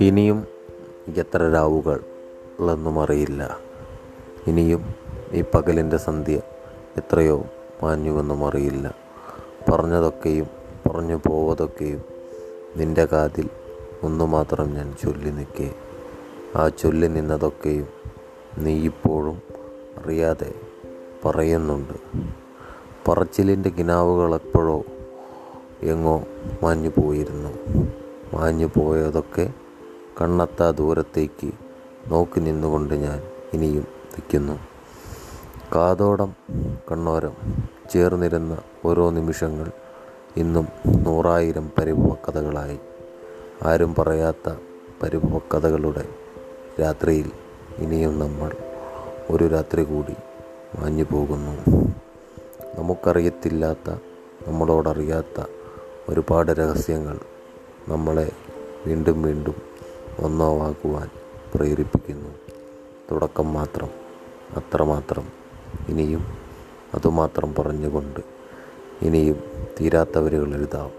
ഇനിയും എത്ര രാവുകൾ എന്നും അറിയില്ല. ഇനിയും ഈ പകലിന്റെ സന്ധ്യ എത്രയോ മാഞ്ഞുവെന്നും അറിയില്ല. പറഞ്ഞതൊക്കെയും പറഞ്ഞു പോവതൊക്കെയും നിന്റെ കാതിൽ ഒന്നു മാത്രം ഞാൻ ചൊല്ലി നിൽക്കേ. ആ ചൊല്ലി നിന്നതൊക്കെയും നീ ഇപ്പോഴും അറിയാതെ പറയുന്നുണ്ട്. പറച്ചിലിന്റെ കിനാവുകളെപ്പോഴോ എങ്ങോ മാഞ്ഞു പോയിരുന്നു. മാഞ്ഞു പോയതൊക്കെ കണ്ണെത്താ ദൂരത്തേക്ക് നോക്കി നിന്നുകൊണ്ട് ഞാൻ ഇനിയും നിൽക്കുന്നു. കാതോടം കണ്ണോരം ചേർന്നിരുന്ന ഓരോ നിമിഷങ്ങൾ ഇന്നും നൂറായിരം പരിഭവക്കഥകളായി ആരും പറയാത്ത പരിഭവക്കഥകളുടെ രാത്രിയിൽ ഇനിയും നമ്മൾ ഒരു രാത്രി കൂടി മാഞ്ഞു പോകുന്നു. നമുക്കറിയത്തില്ലാത്ത നമ്മളോടറിയാത്ത ഒരുപാട് രഹസ്യങ്ങൾ നമ്മളെ വീണ്ടും വീണ്ടും ഒന്നാവാക്കുവാൻ പ്രേരിപ്പിക്കുന്നു. തുടക്കം മാത്രം അത്രമാത്രം ഇനിയും അതുമാത്രം പറഞ്ഞുകൊണ്ട് ഇനിയും തീരാത്തവരുകൾ എഴുതാം.